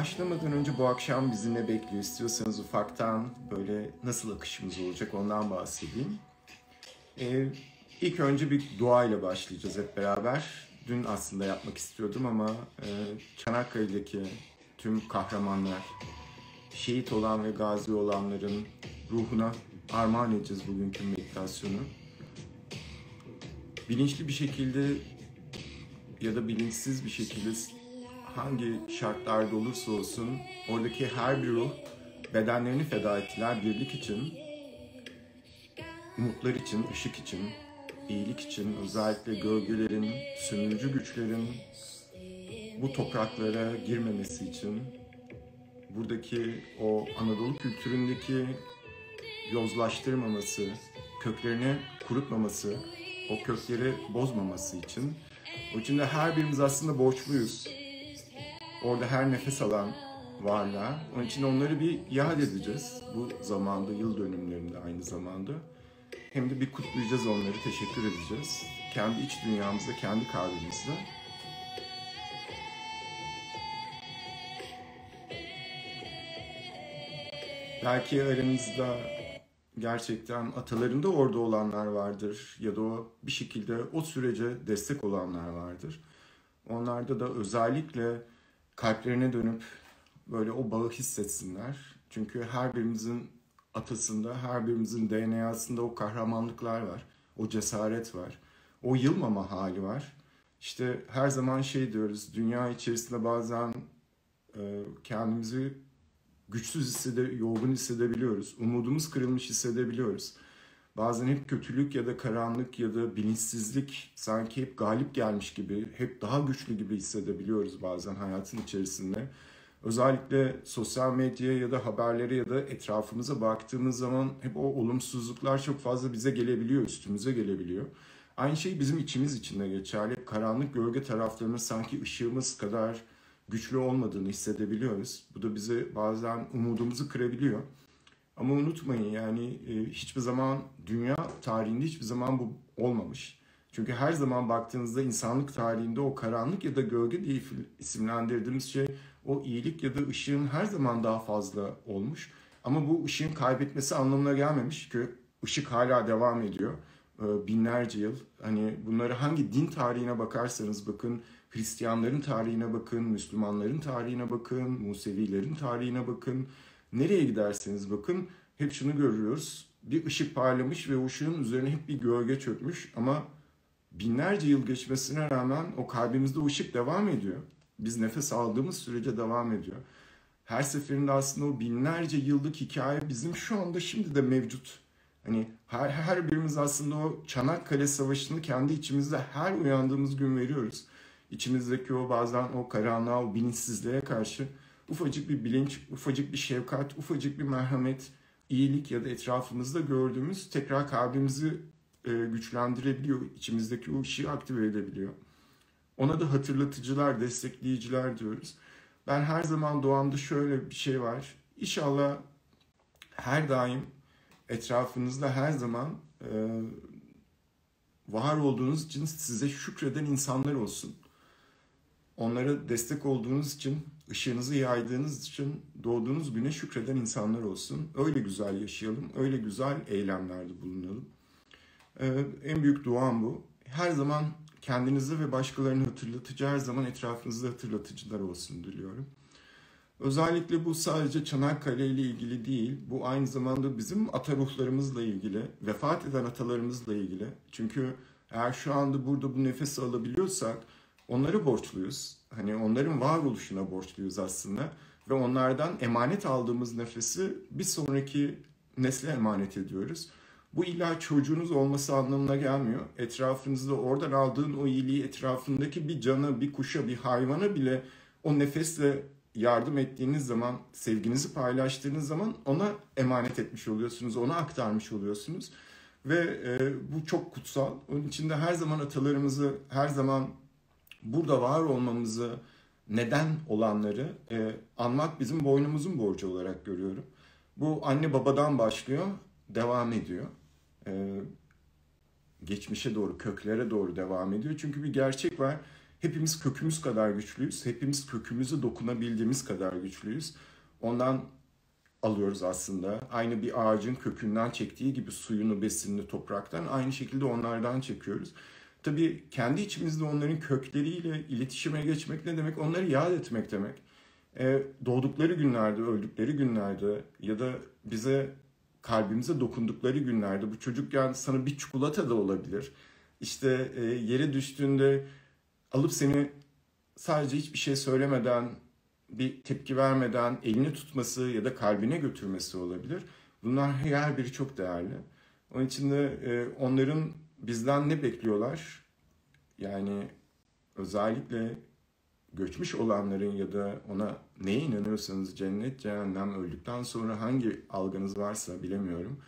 Başlamadan önce bu akşam bizi ne bekliyor istiyorsanız ufaktan böyle nasıl akışımız olacak ondan bahsedeyim. Ee, ilk önce bir dua ile başlayacağız hep beraber. Dün aslında yapmak istiyordum ama e, Çanakkale'deki tüm kahramanlar, şehit olan ve gazi olanların ruhuna armağan edeceğiz bugünkü meditasyonu. Bilinçli bir şekilde ya da bilinçsiz bir şekilde hangi şartlarda olursa olsun oradaki her bir ruh bedenlerini feda ettiler birlik için, umutlar için, ışık için, iyilik için, özellikle gölgelerin, sömürücü güçlerin bu topraklara girmemesi için, buradaki o Anadolu kültüründeki yozlaştırmaması, köklerini kurutmaması, o kökleri bozmaması için. O için de her birimiz aslında borçluyuz. Orada her nefes alan varlığa. Onun için onları bir yad edeceğiz bu zamanda, yıl dönümlerinde aynı zamanda. Hem de bir kutlayacağız onları, teşekkür edeceğiz. Kendi iç dünyamızda, kendi kalbimizde. Belki aranızda gerçekten atalarında orada olanlar vardır ya da o bir şekilde o sürece destek olanlar vardır. Onlarda da özellikle kalplerine dönüp böyle o bağı hissetsinler. Çünkü her birimizin atasında, her birimizin DNA'sında o kahramanlıklar var, o cesaret var, o yılmama hali var. İşte her zaman şey diyoruz, dünya içerisinde bazen e, kendimizi güçsüz hissede, yorgun hissedebiliyoruz. Umudumuz kırılmış hissedebiliyoruz. Bazen hep kötülük ya da karanlık ya da bilinçsizlik sanki hep galip gelmiş gibi, hep daha güçlü gibi hissedebiliyoruz bazen hayatın içerisinde. Özellikle sosyal medyaya ya da haberlere ya da etrafımıza baktığımız zaman hep o olumsuzluklar çok fazla bize gelebiliyor, üstümüze gelebiliyor. Aynı şey bizim içimiz için de geçerli. Karanlık gölge taraflarımız sanki ışığımız kadar güçlü olmadığını hissedebiliyoruz. Bu da bizi bazen umudumuzu kırabiliyor. Ama unutmayın yani e, hiçbir zaman dünya tarihinde hiçbir zaman bu olmamış. Çünkü her zaman baktığınızda insanlık tarihinde o karanlık ya da gölge diye isimlendirdiğimiz şey o iyilik ya da ışığın her zaman daha fazla olmuş. Ama bu ışığın kaybetmesi anlamına gelmemiş ki ışık hala devam ediyor e, binlerce yıl. Hani bunları hangi din tarihine bakarsanız bakın Hristiyanların tarihine bakın, Müslümanların tarihine bakın, Musevilerin tarihine bakın. Nereye giderseniz bakın hep şunu görüyoruz. Bir ışık parlamış ve o ışığın üzerine hep bir gölge çökmüş ama binlerce yıl geçmesine rağmen o kalbimizde ışık devam ediyor. Biz nefes aldığımız sürece devam ediyor. Her seferinde aslında o binlerce yıllık hikaye bizim şu anda şimdi de mevcut. Hani her, her birimiz aslında o Çanakkale Savaşı'nı kendi içimizde her uyandığımız gün veriyoruz içimizdeki o bazen o karanlığa, o bilinçsizliğe karşı ufacık bir bilinç, ufacık bir şefkat, ufacık bir merhamet, iyilik ya da etrafımızda gördüğümüz tekrar kalbimizi e, güçlendirebiliyor, içimizdeki o ışığı aktive edebiliyor. Ona da hatırlatıcılar, destekleyiciler diyoruz. Ben her zaman doğamda şöyle bir şey var. İnşallah her daim etrafınızda her zaman e, var olduğunuz için size şükreden insanlar olsun. Onlara destek olduğunuz için, ışığınızı yaydığınız için doğduğunuz güne şükreden insanlar olsun. Öyle güzel yaşayalım, öyle güzel eylemlerde bulunalım. Ee, en büyük duam bu. Her zaman kendinizi ve başkalarını hatırlatıcı, her zaman etrafınızda hatırlatıcılar olsun diliyorum. Özellikle bu sadece Çanakkale ile ilgili değil, bu aynı zamanda bizim ata ruhlarımızla ilgili, vefat eden atalarımızla ilgili. Çünkü eğer şu anda burada bu nefesi alabiliyorsak, onları borçluyuz. Hani onların varoluşuna borçluyuz aslında. Ve onlardan emanet aldığımız nefesi bir sonraki nesle emanet ediyoruz. Bu illa çocuğunuz olması anlamına gelmiyor. Etrafınızda oradan aldığın o iyiliği etrafındaki bir cana, bir kuşa, bir hayvana bile o nefesle yardım ettiğiniz zaman, sevginizi paylaştığınız zaman ona emanet etmiş oluyorsunuz, ona aktarmış oluyorsunuz. Ve e, bu çok kutsal. Onun için de her zaman atalarımızı, her zaman burada var olmamızı neden olanları e, anmak bizim boynumuzun borcu olarak görüyorum. Bu anne babadan başlıyor, devam ediyor. E, geçmişe doğru, köklere doğru devam ediyor. Çünkü bir gerçek var. Hepimiz kökümüz kadar güçlüyüz. Hepimiz kökümüzü dokunabildiğimiz kadar güçlüyüz. Ondan alıyoruz aslında. Aynı bir ağacın kökünden çektiği gibi suyunu, besinini topraktan aynı şekilde onlardan çekiyoruz. Tabii kendi içimizde onların kökleriyle iletişime geçmek ne demek? Onları yad etmek demek. E, doğdukları günlerde, öldükleri günlerde ya da bize kalbimize dokundukları günlerde bu çocukken sana bir çikolata da olabilir. İşte e, yere düştüğünde alıp seni sadece hiçbir şey söylemeden, bir tepki vermeden elini tutması ya da kalbine götürmesi olabilir. Bunlar her biri çok değerli. Onun için de e, onların bizden ne bekliyorlar? Yani özellikle göçmüş olanların ya da ona neye inanıyorsanız cennet, cehennem öldükten sonra hangi algınız varsa bilemiyorum.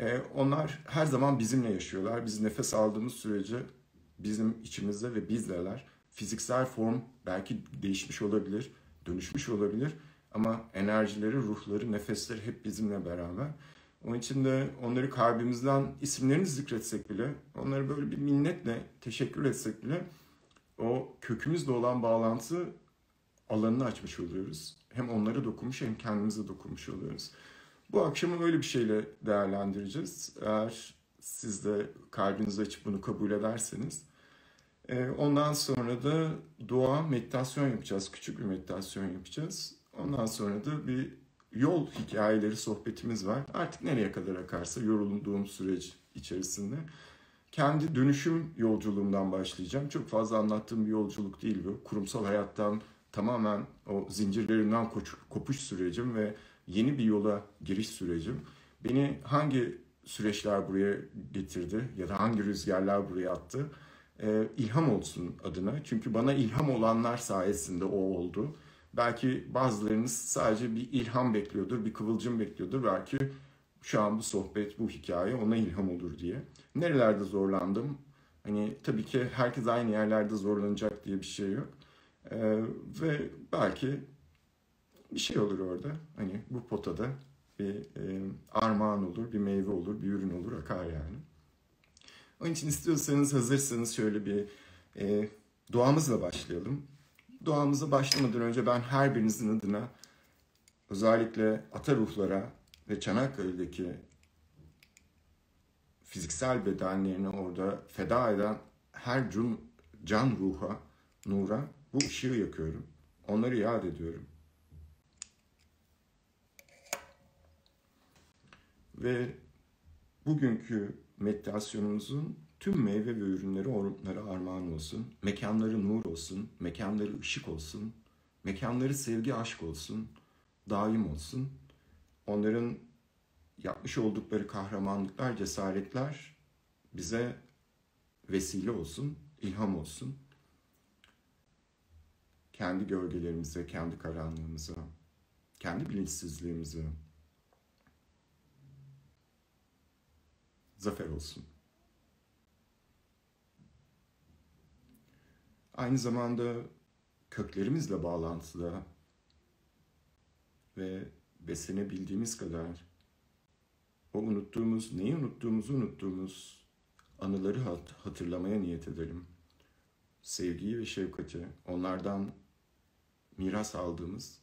Ee, onlar her zaman bizimle yaşıyorlar. Biz nefes aldığımız sürece bizim içimizde ve bizdeler. Fiziksel form belki değişmiş olabilir, dönüşmüş olabilir ama enerjileri, ruhları, nefesleri hep bizimle beraber. Onun için de onları kalbimizden isimlerini zikretsek bile, onları böyle bir minnetle teşekkür etsek bile o kökümüzle olan bağlantı alanını açmış oluyoruz. Hem onlara dokunmuş hem kendimize dokunmuş oluyoruz. Bu akşamı öyle bir şeyle değerlendireceğiz. Eğer siz de kalbinizi açıp bunu kabul ederseniz. Ee, ondan sonra da dua, meditasyon yapacağız. Küçük bir meditasyon yapacağız. Ondan sonra da bir yol hikayeleri sohbetimiz var. Artık nereye kadar akarsa yorulduğum süreç içerisinde. Kendi dönüşüm yolculuğumdan başlayacağım. Çok fazla anlattığım bir yolculuk değil bu. Kurumsal hayattan tamamen o zincirlerinden kopuş sürecim ve yeni bir yola giriş sürecim. Beni hangi süreçler buraya getirdi ya da hangi rüzgarlar buraya attı? Ee, ilham olsun adına. Çünkü bana ilham olanlar sayesinde o oldu. Belki bazılarınız sadece bir ilham bekliyordur, bir kıvılcım bekliyordur. Belki şu an bu sohbet, bu hikaye ona ilham olur diye. Nerelerde zorlandım? Hani tabii ki herkes aynı yerlerde zorlanacak diye bir şey yok. Ee, ve belki bir şey olur orada. Hani bu potada bir e, armağan olur, bir meyve olur, bir ürün olur, akar yani. Onun için istiyorsanız, hazırsanız şöyle bir e, duamızla başlayalım. Duamıza başlamadan önce ben her birinizin adına özellikle ata ruhlara ve Çanakkale'deki fiziksel bedenlerini orada feda eden her can, can ruha, nura bu ışığı yakıyorum. Onları yad ediyorum. Ve bugünkü meditasyonumuzun tüm meyve ve ürünleri onlara armağan olsun. Mekanları nur olsun, mekanları ışık olsun, mekanları sevgi aşk olsun, daim olsun. Onların yapmış oldukları kahramanlıklar, cesaretler bize vesile olsun, ilham olsun. Kendi gölgelerimize, kendi karanlığımıza, kendi bilinçsizliğimize zafer olsun. Aynı zamanda köklerimizle bağlantılı ve beslenebildiğimiz kadar o unuttuğumuz, neyi unuttuğumuzu unuttuğumuz anıları hatırlamaya niyet edelim. Sevgiyi ve şefkati, onlardan miras aldığımız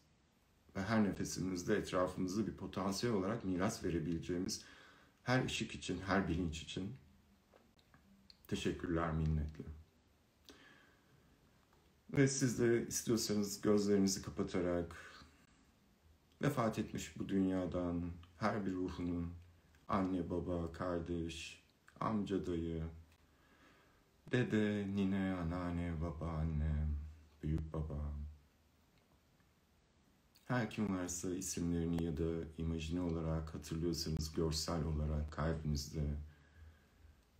ve her nefesimizde etrafımızda bir potansiyel olarak miras verebileceğimiz her ışık için, her bilinç için teşekkürler minnetle. Ve siz de istiyorsanız gözlerinizi kapatarak vefat etmiş bu dünyadan her bir ruhunun anne, baba, kardeş, amca, dayı, dede, nine, anneanne, babaanne, büyük baba. Her kim varsa isimlerini ya da imajine olarak hatırlıyorsanız görsel olarak kalbinizde,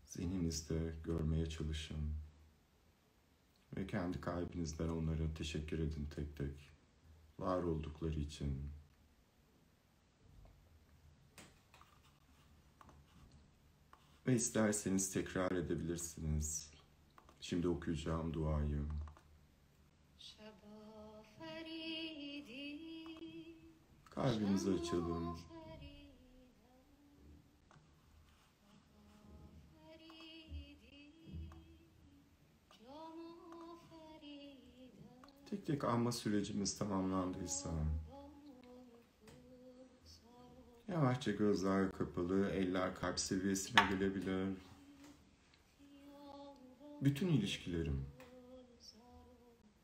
zihninizde görmeye çalışın. Ve kendi kalbinizden onlara teşekkür edin tek tek. Var oldukları için, Ve isterseniz tekrar edebilirsiniz. Şimdi okuyacağım duayı. Kalbimizi açalım. Tek tek anma sürecimiz tamamlandıysa yavaşça gözler kapalı, eller kalp seviyesine gelebilir. Bütün ilişkilerim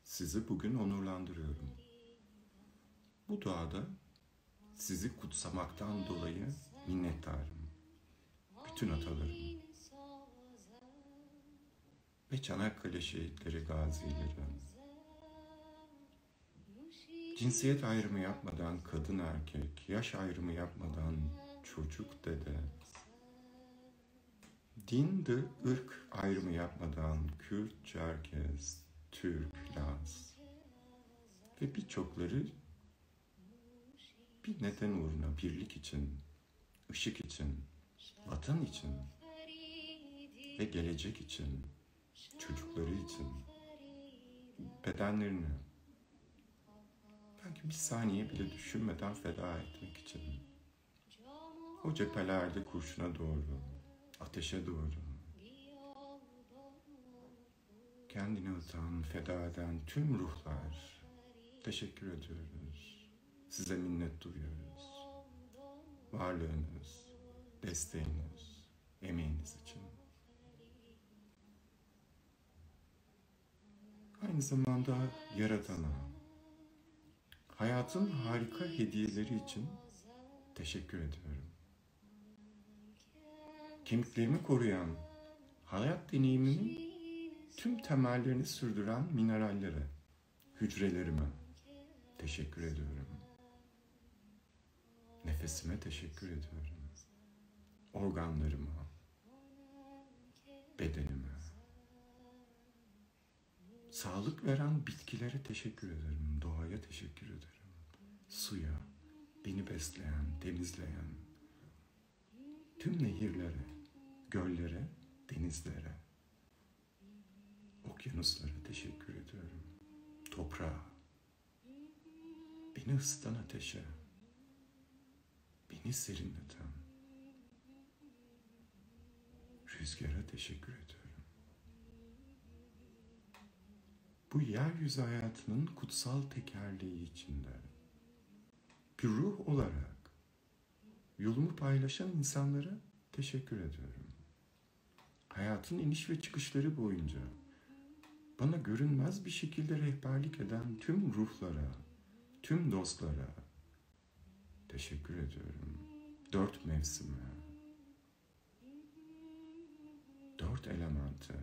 sizi bugün onurlandırıyorum. Bu doğada sizi kutsamaktan dolayı minnettarım. Bütün atalarım ve Çanakkale şehitleri, gazileri, cinsiyet ayrımı yapmadan kadın erkek, yaş ayrımı yapmadan çocuk dede, din de ırk ayrımı yapmadan Kürt, Çerkez, Türk, Laz. Ve birçokları bir neden uğruna birlik için, ışık için, vatan için ve gelecek için, çocukları için, bedenlerini belki bir saniye bile düşünmeden feda etmek için o cephelerde kurşuna doğru, ateşe doğru kendini atan, feda eden tüm ruhlar teşekkür ediyoruz. Size minnet duyuyoruz. Varlığınız, desteğiniz, emeğiniz için. Aynı zamanda yaratana, hayatın harika hediyeleri için teşekkür ediyorum. Kemiklerimi koruyan, hayat deneyimimin tüm temellerini sürdüren minerallere, hücrelerime teşekkür ediyorum. Nefesime teşekkür ediyorum. Organlarıma, bedenime, sağlık veren bitkilere teşekkür ederim. Doğaya teşekkür ederim. Suya, beni besleyen, temizleyen, tüm nehirlere, göllere, denizlere, okyanuslara teşekkür ediyorum. Toprağa, beni ısıtan ateşe, beni serinleten, rüzgara teşekkür ediyorum. Bu yeryüzü hayatının kutsal tekerleği içinde bir ruh olarak yolumu paylaşan insanlara teşekkür ediyorum. Hayatın iniş ve çıkışları boyunca bana görünmez bir şekilde rehberlik eden tüm ruhlara, tüm dostlara teşekkür ediyorum. Dört mevsime, dört elemente,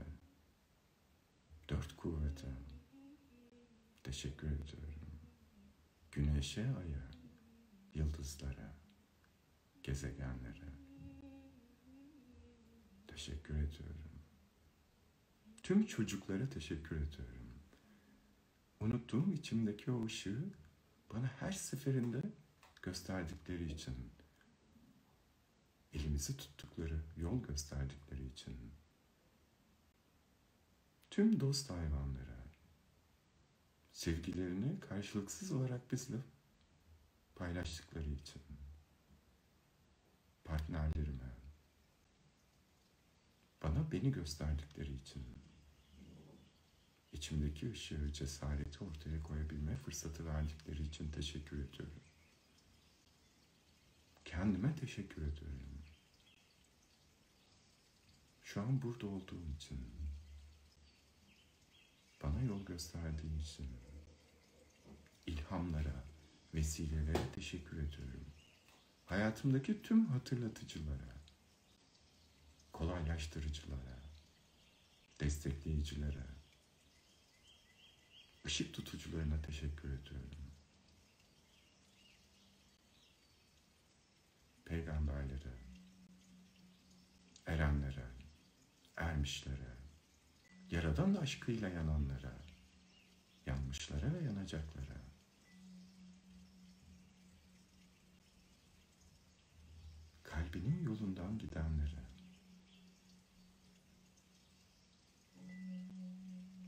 dört kuvvete teşekkür ediyorum. Güneşe, aya, yıldızlara, gezegenlere teşekkür ediyorum. Tüm çocuklara teşekkür ediyorum. Unuttuğum içimdeki o ışığı bana her seferinde gösterdikleri için, elimizi tuttukları, yol gösterdikleri için, tüm dost hayvanlara, sevgilerini karşılıksız olarak bizle paylaştıkları için, partnerlerime, bana beni gösterdikleri için, içimdeki ışığı, cesareti ortaya koyabilme fırsatı verdikleri için teşekkür ediyorum. Kendime teşekkür ediyorum. Şu an burada olduğum için, bana yol gösterdiği için, ilhamlara, vesilelere teşekkür ediyorum. Hayatımdaki tüm hatırlatıcılara, kolaylaştırıcılara, destekleyicilere, ışık tutucularına teşekkür ediyorum. Peygamberlere, erenlere, ermişlere, yaradan aşkıyla yananlara, yanmışlara ve yanacaklara, kalbinin yolundan gidenlere,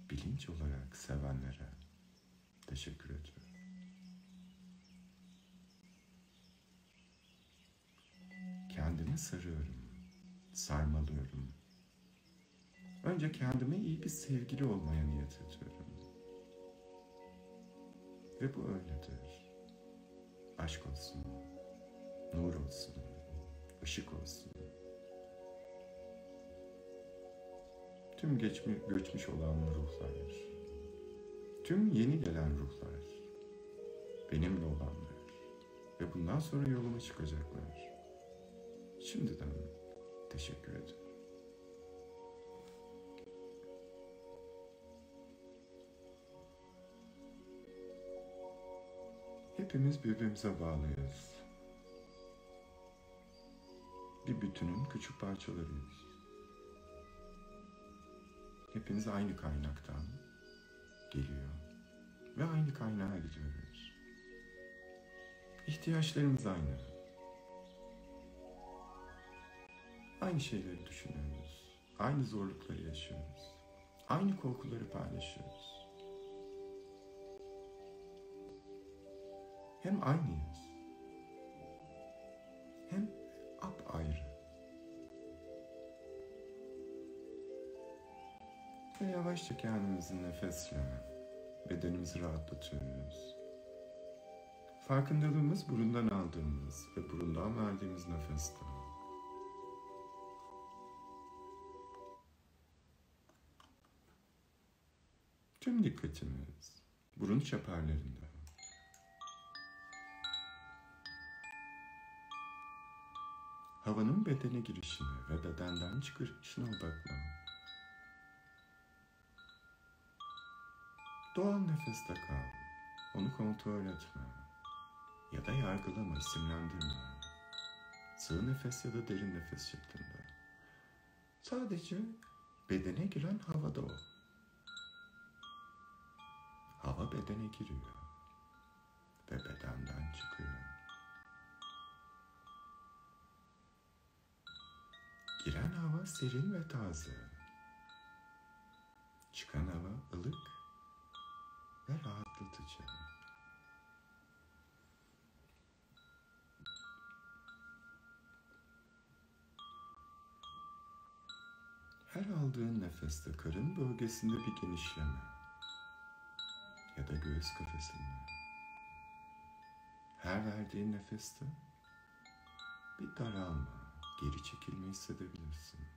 bilinç olarak sevenlere teşekkür ediyorum. Kendimi sarıyorum, sarmalıyorum. Önce kendime iyi bir sevgili olmaya niyet ediyorum. Ve bu öyledir. Aşk olsun, nur olsun, ışık olsun. Tüm geçmiş, göçmüş olan ruhlar, tüm yeni gelen ruhlar, benimle olanlar ve bundan sonra yoluma çıkacaklar. Şimdiden teşekkür ederim. Hepimiz birbirimize bağlıyız. Küçük parçalarıyız. Hepimiz aynı kaynaktan geliyor ve aynı kaynağa gidiyoruz. İhtiyaçlarımız aynı. Aynı şeyleri düşünüyoruz. Aynı zorlukları yaşıyoruz. Aynı korkuları paylaşıyoruz. Hem aynıyız. Ve yavaşça kendimizi nefesle bedenimizi rahatlatıyoruz. Farkındalığımız burundan aldığımız ve burundan verdiğimiz nefeste. Tüm dikkatimiz burun çeperlerinde. Havanın bedene girişine ve bedenden çıkışına odaklan. Doğal nefeste kal. Onu kontrol etme. Ya da yargılama, isimlendirme. Sığ nefes ya da derin nefes şeklinde. Sadece bedene giren havada o. Hava bedene giriyor ve bedenden çıkıyor. Giren hava serin ve taze. Çıkan hava ılık ve rahatlatıcı. Her aldığın nefeste karın bölgesinde bir genişleme ya da göğüs kafesinde. Her verdiğin nefeste bir daralma, geri çekilme hissedebilirsin.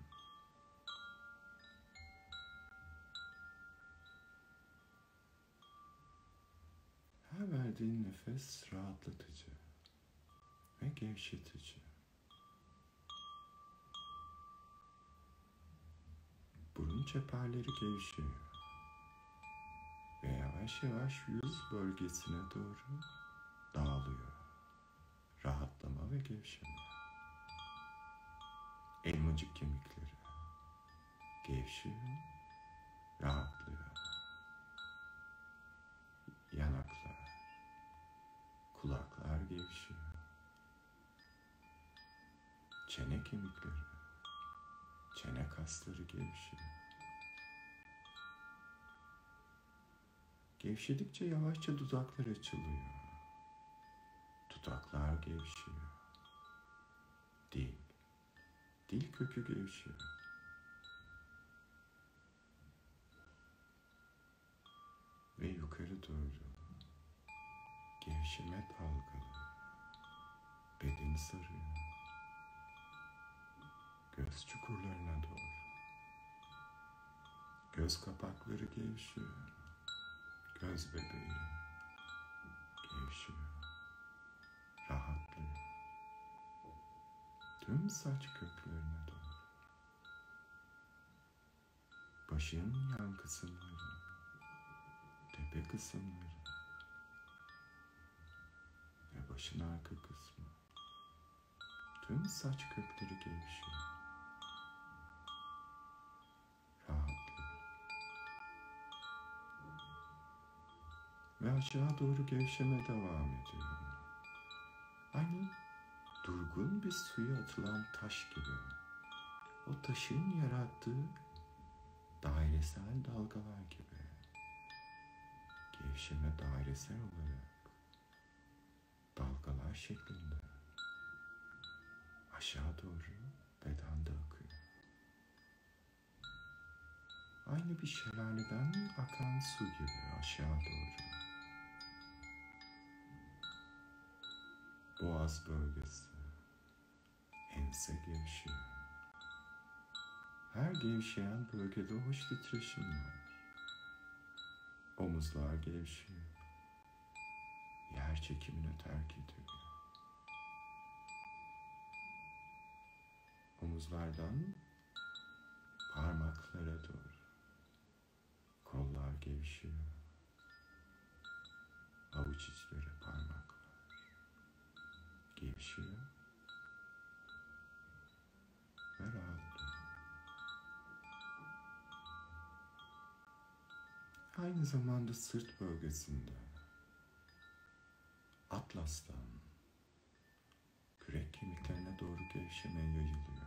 Her verdiğin nefes rahatlatıcı ve gevşetici. Burun çeperleri gevşiyor ve yavaş yavaş yüz bölgesine doğru dağılıyor. Rahatlama ve gevşeme. Elmacık kemikleri gevşiyor, rahatlıyor. Yanaklar, Çene kemikleri, çene kasları gevşiyor. Gevşedikçe yavaşça dudaklar açılıyor. Dudaklar gevşiyor. Dil, dil kökü gevşiyor. Ve yukarı doğru gevşeme dalgaları bedeni sarıyor. Çukurlarına doğru. Göz kapakları gevşiyor. Göz bebeği gevşiyor. Rahatlıyor. Tüm saç köklerine doğru. Başın yan kısımları, tepe kısımları ve başın arka kısmı. Tüm saç kökleri gevşiyor. Ve aşağı doğru gevşeme devam ediyor. Aynı durgun bir suya atılan taş gibi. O taşın yarattığı dairesel dalgalar gibi. Gevşeme dairesel olarak dalgalar şeklinde aşağı doğru bedende akıyor. Aynı bir şelaleden akan su gibi aşağı doğru. Boğaz bölgesi. Ense gevşiyor. Her gevşeyen bölgede hoş titreşim var. Omuzlar gevşiyor. Yer çekimini terk ediyor. Omuzlardan parmaklara doğru. Kollar gevşiyor. Avuç içleri parmaklar gevşiyor ve rahatlıyor. Aynı zamanda sırt bölgesinde atlastan kürek kemiklerine doğru gevşeme yayılıyor.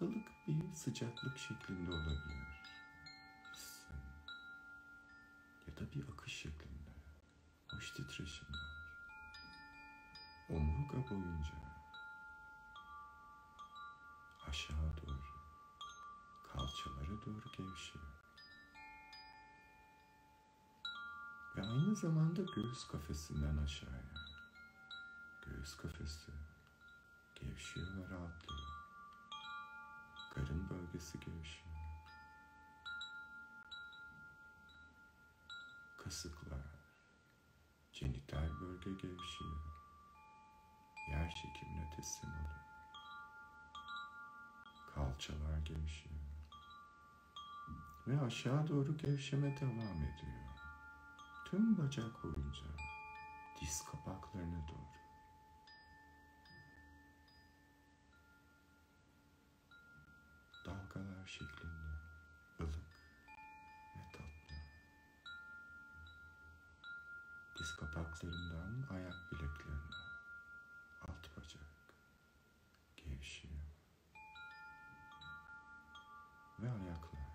Ilık bir sıcaklık şeklinde olabilir. Hissin. Ya da bir akış şeklinde. Hoş titreşim var. Omurga boyunca aşağı doğru kalçalara doğru gevşiyor. Ve aynı zamanda göğüs kafesinden aşağıya. Göğüs kafesi gevşiyor ve rahatlıyor. Karın bölgesi gevşiyor. Kasıklar, genital bölge gevşiyor. Yer çekimine teslim oluyor. Kalçalar gevşiyor. Ve aşağı doğru gevşeme devam ediyor. Tüm bacak boyunca diz kapaklarına doğru. Dalgalar şeklinde ılık ve tatlı. Diz kapaklarından ayak bileklerine alt bacak gevşiyor. Ve ayaklar,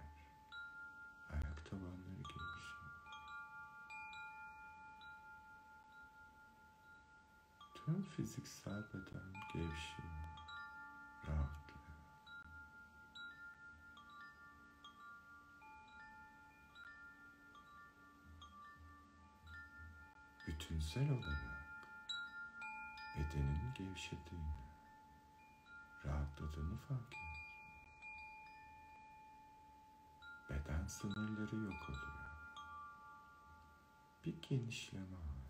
ayak tabanları gevşiyor. Tüm fiziksel beden gevşiyor, rahatlıyor. Bütünsel olarak bedenin gevşediğini, rahatladığını fark et. Beden sınırları yok oluyor. Bir genişleme hali.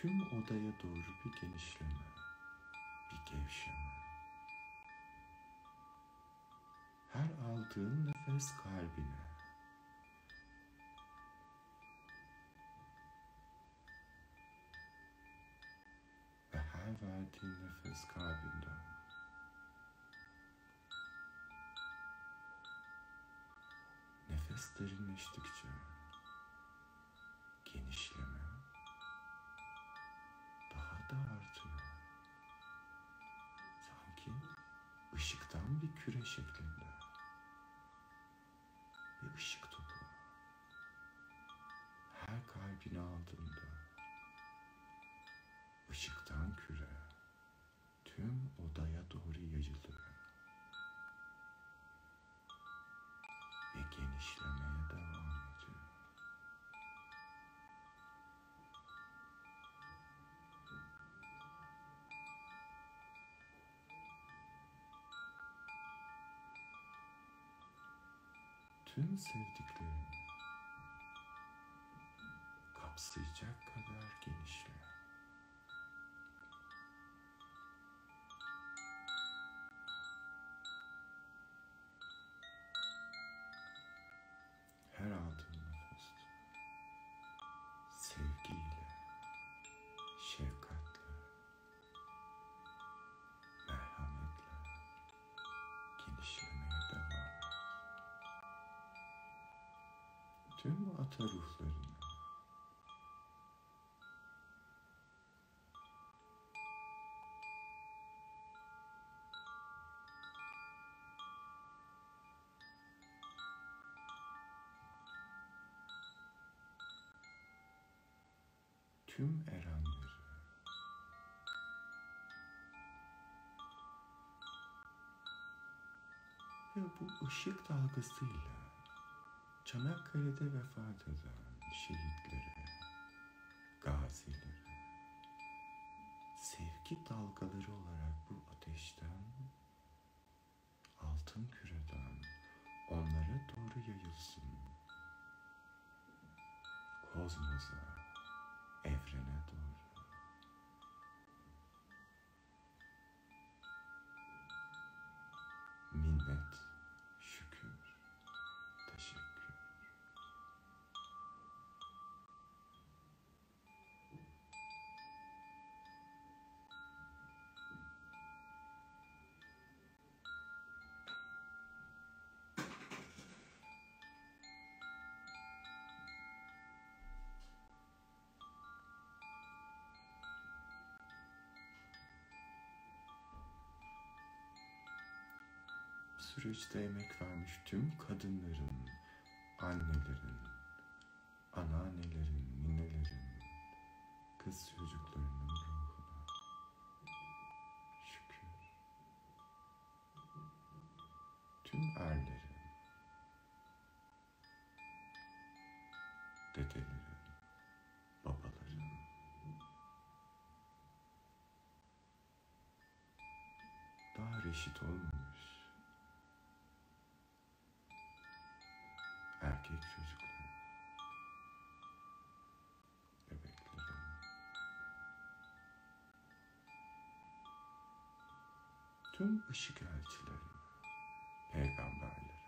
Tüm odaya doğru bir genişleme, bir gevşeme. Her aldığın nefes kalbine, ve her verdiğin nefes kalbinden nefes derinleştikçe ışıktan bir küre şeklinde. Bir ışık topu. Her kalbini aldığında ışıktan küre tüm odaya doğru yayılıyor. Ve genişlemeye Tüm sevdiklerini kapsayacak kadar genişle. Tüm ata ruhlarını. Tüm erenleri. Ve bu ışık dalgasıyla Çanakkale'de vefat eden şehitlere, gazilere, sevgi dalgaları olarak bu ateşten, altın küreden onlara doğru yayılsın. Kozmosa, süreçte emek vermiş tüm kadınların, annelerin, anneannelerin, ninelerin, kız çocuklarının ruhuna şükür. Tüm erlerin, dedelerin, babaların, daha reşit olmamış tüm ışık elçilerine, peygamberlere,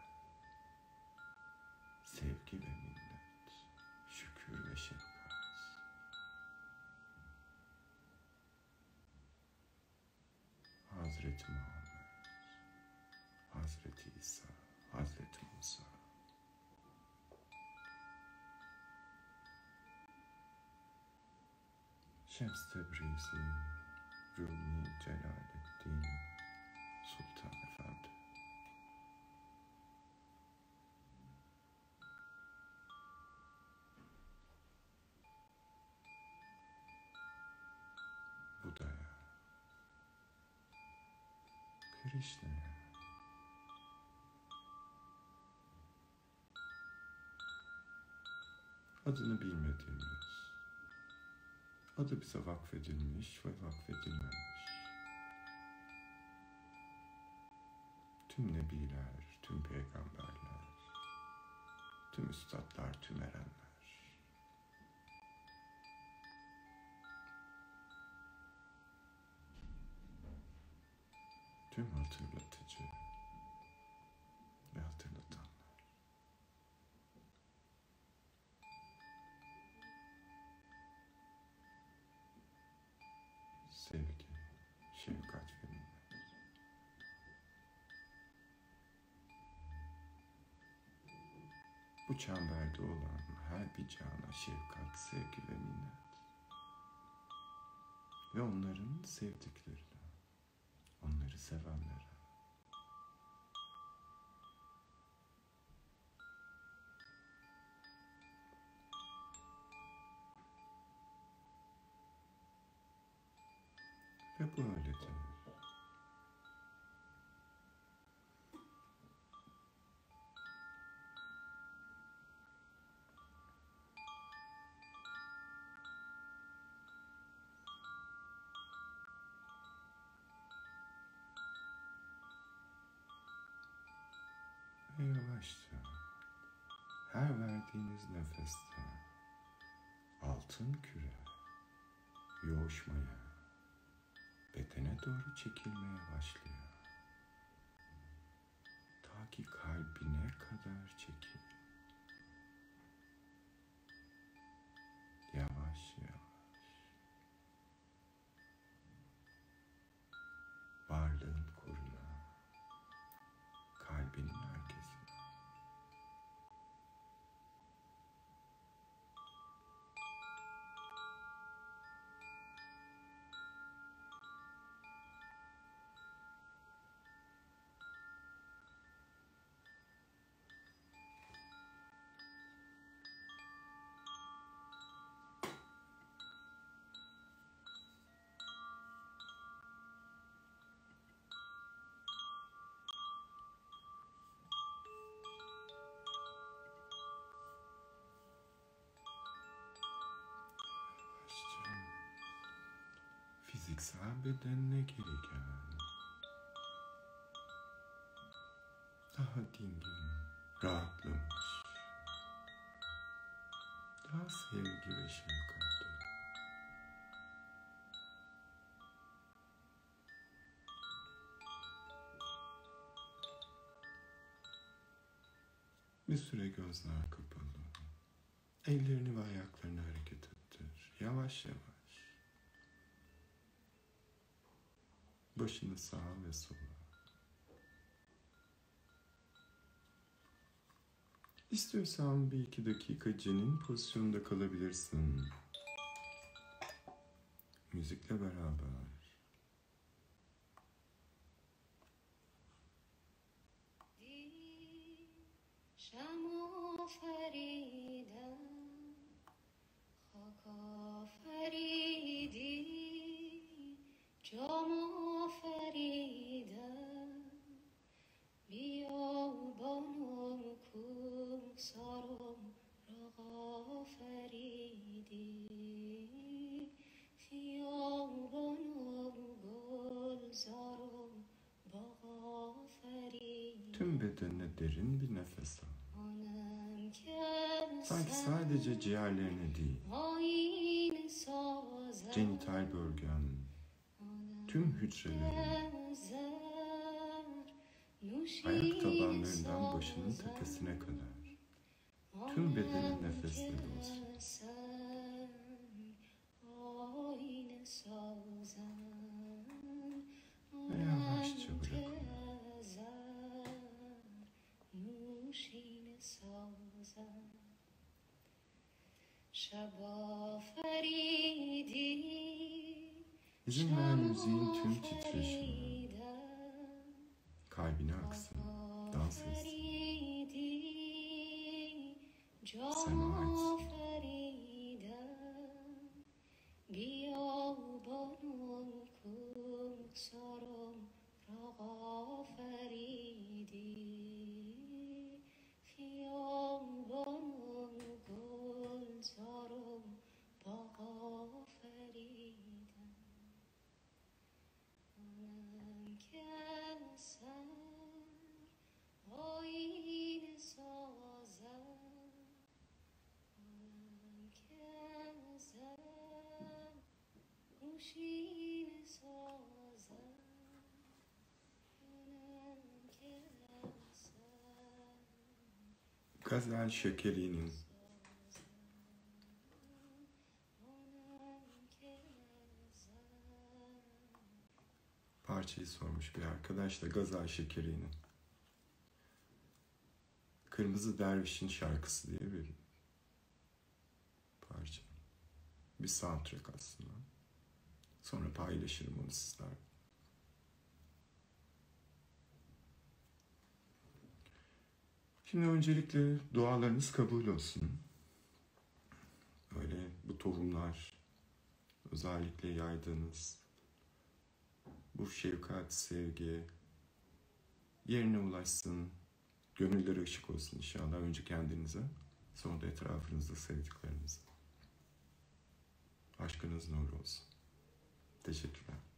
sevgi ve minnet, şükür ve şefkat. Hazreti Muhammed, Hazreti İsa, Hazreti Musa, Şems Tebrizi, Rumi Celaleddin, Sultan Efendi. Buda'ya, Krishna'ya, adını bilmediğimiz, adı bize vakfedilmiş ve vakfedilmemiş. Tüm nebiler, tüm peygamberler, tüm üstadlar, tüm erenler. Tüm hatırlatıcı Bu çemberde olan her bir cana şefkat, sevgi ve minnet. Ve onların sevdiklerine, onları sevenlere. Ve böyledir. Verdiğiniz nefeste altın küre yoğuşmaya bedene doğru çekilmeye başlıyor. Ta ki kalbine kadar çekil. Fiziksel bedenine geri gel. Daha dingin, rahatlamış. Daha sevgi ve şefkat. Bir süre gözler kapalı. Ellerini ve ayaklarını hareket ettir. Yavaş yavaş. Başını sağa ve sola. İstiyorsan bir iki dakika cenin pozisyonunda kalabilirsin. Müzikle beraber. güç. Ayak tabanlarından başının tepesine kadar. Tüm bedenin nefesle dolsun. Ve yavaşça bırakın. Shabbat. İzin ver müziğin tüm titreşimi kalbine aksın, dans etsin. Gazal Şekeri'nin parçayı sormuş bir arkadaş da Gazal Şekeri'nin Kırmızı Derviş'in şarkısı diye bir parça. Bir soundtrack aslında. Sonra paylaşırım onu sizlerle. Şimdi öncelikle dualarınız kabul olsun. Öyle bu tohumlar özellikle yaydığınız bu şefkat, sevgi yerine ulaşsın. Gönülleri ışık olsun inşallah. Önce kendinize, sonra da etrafınızda sevdiklerinize. Aşkınız nur olsun. Teşekkürler.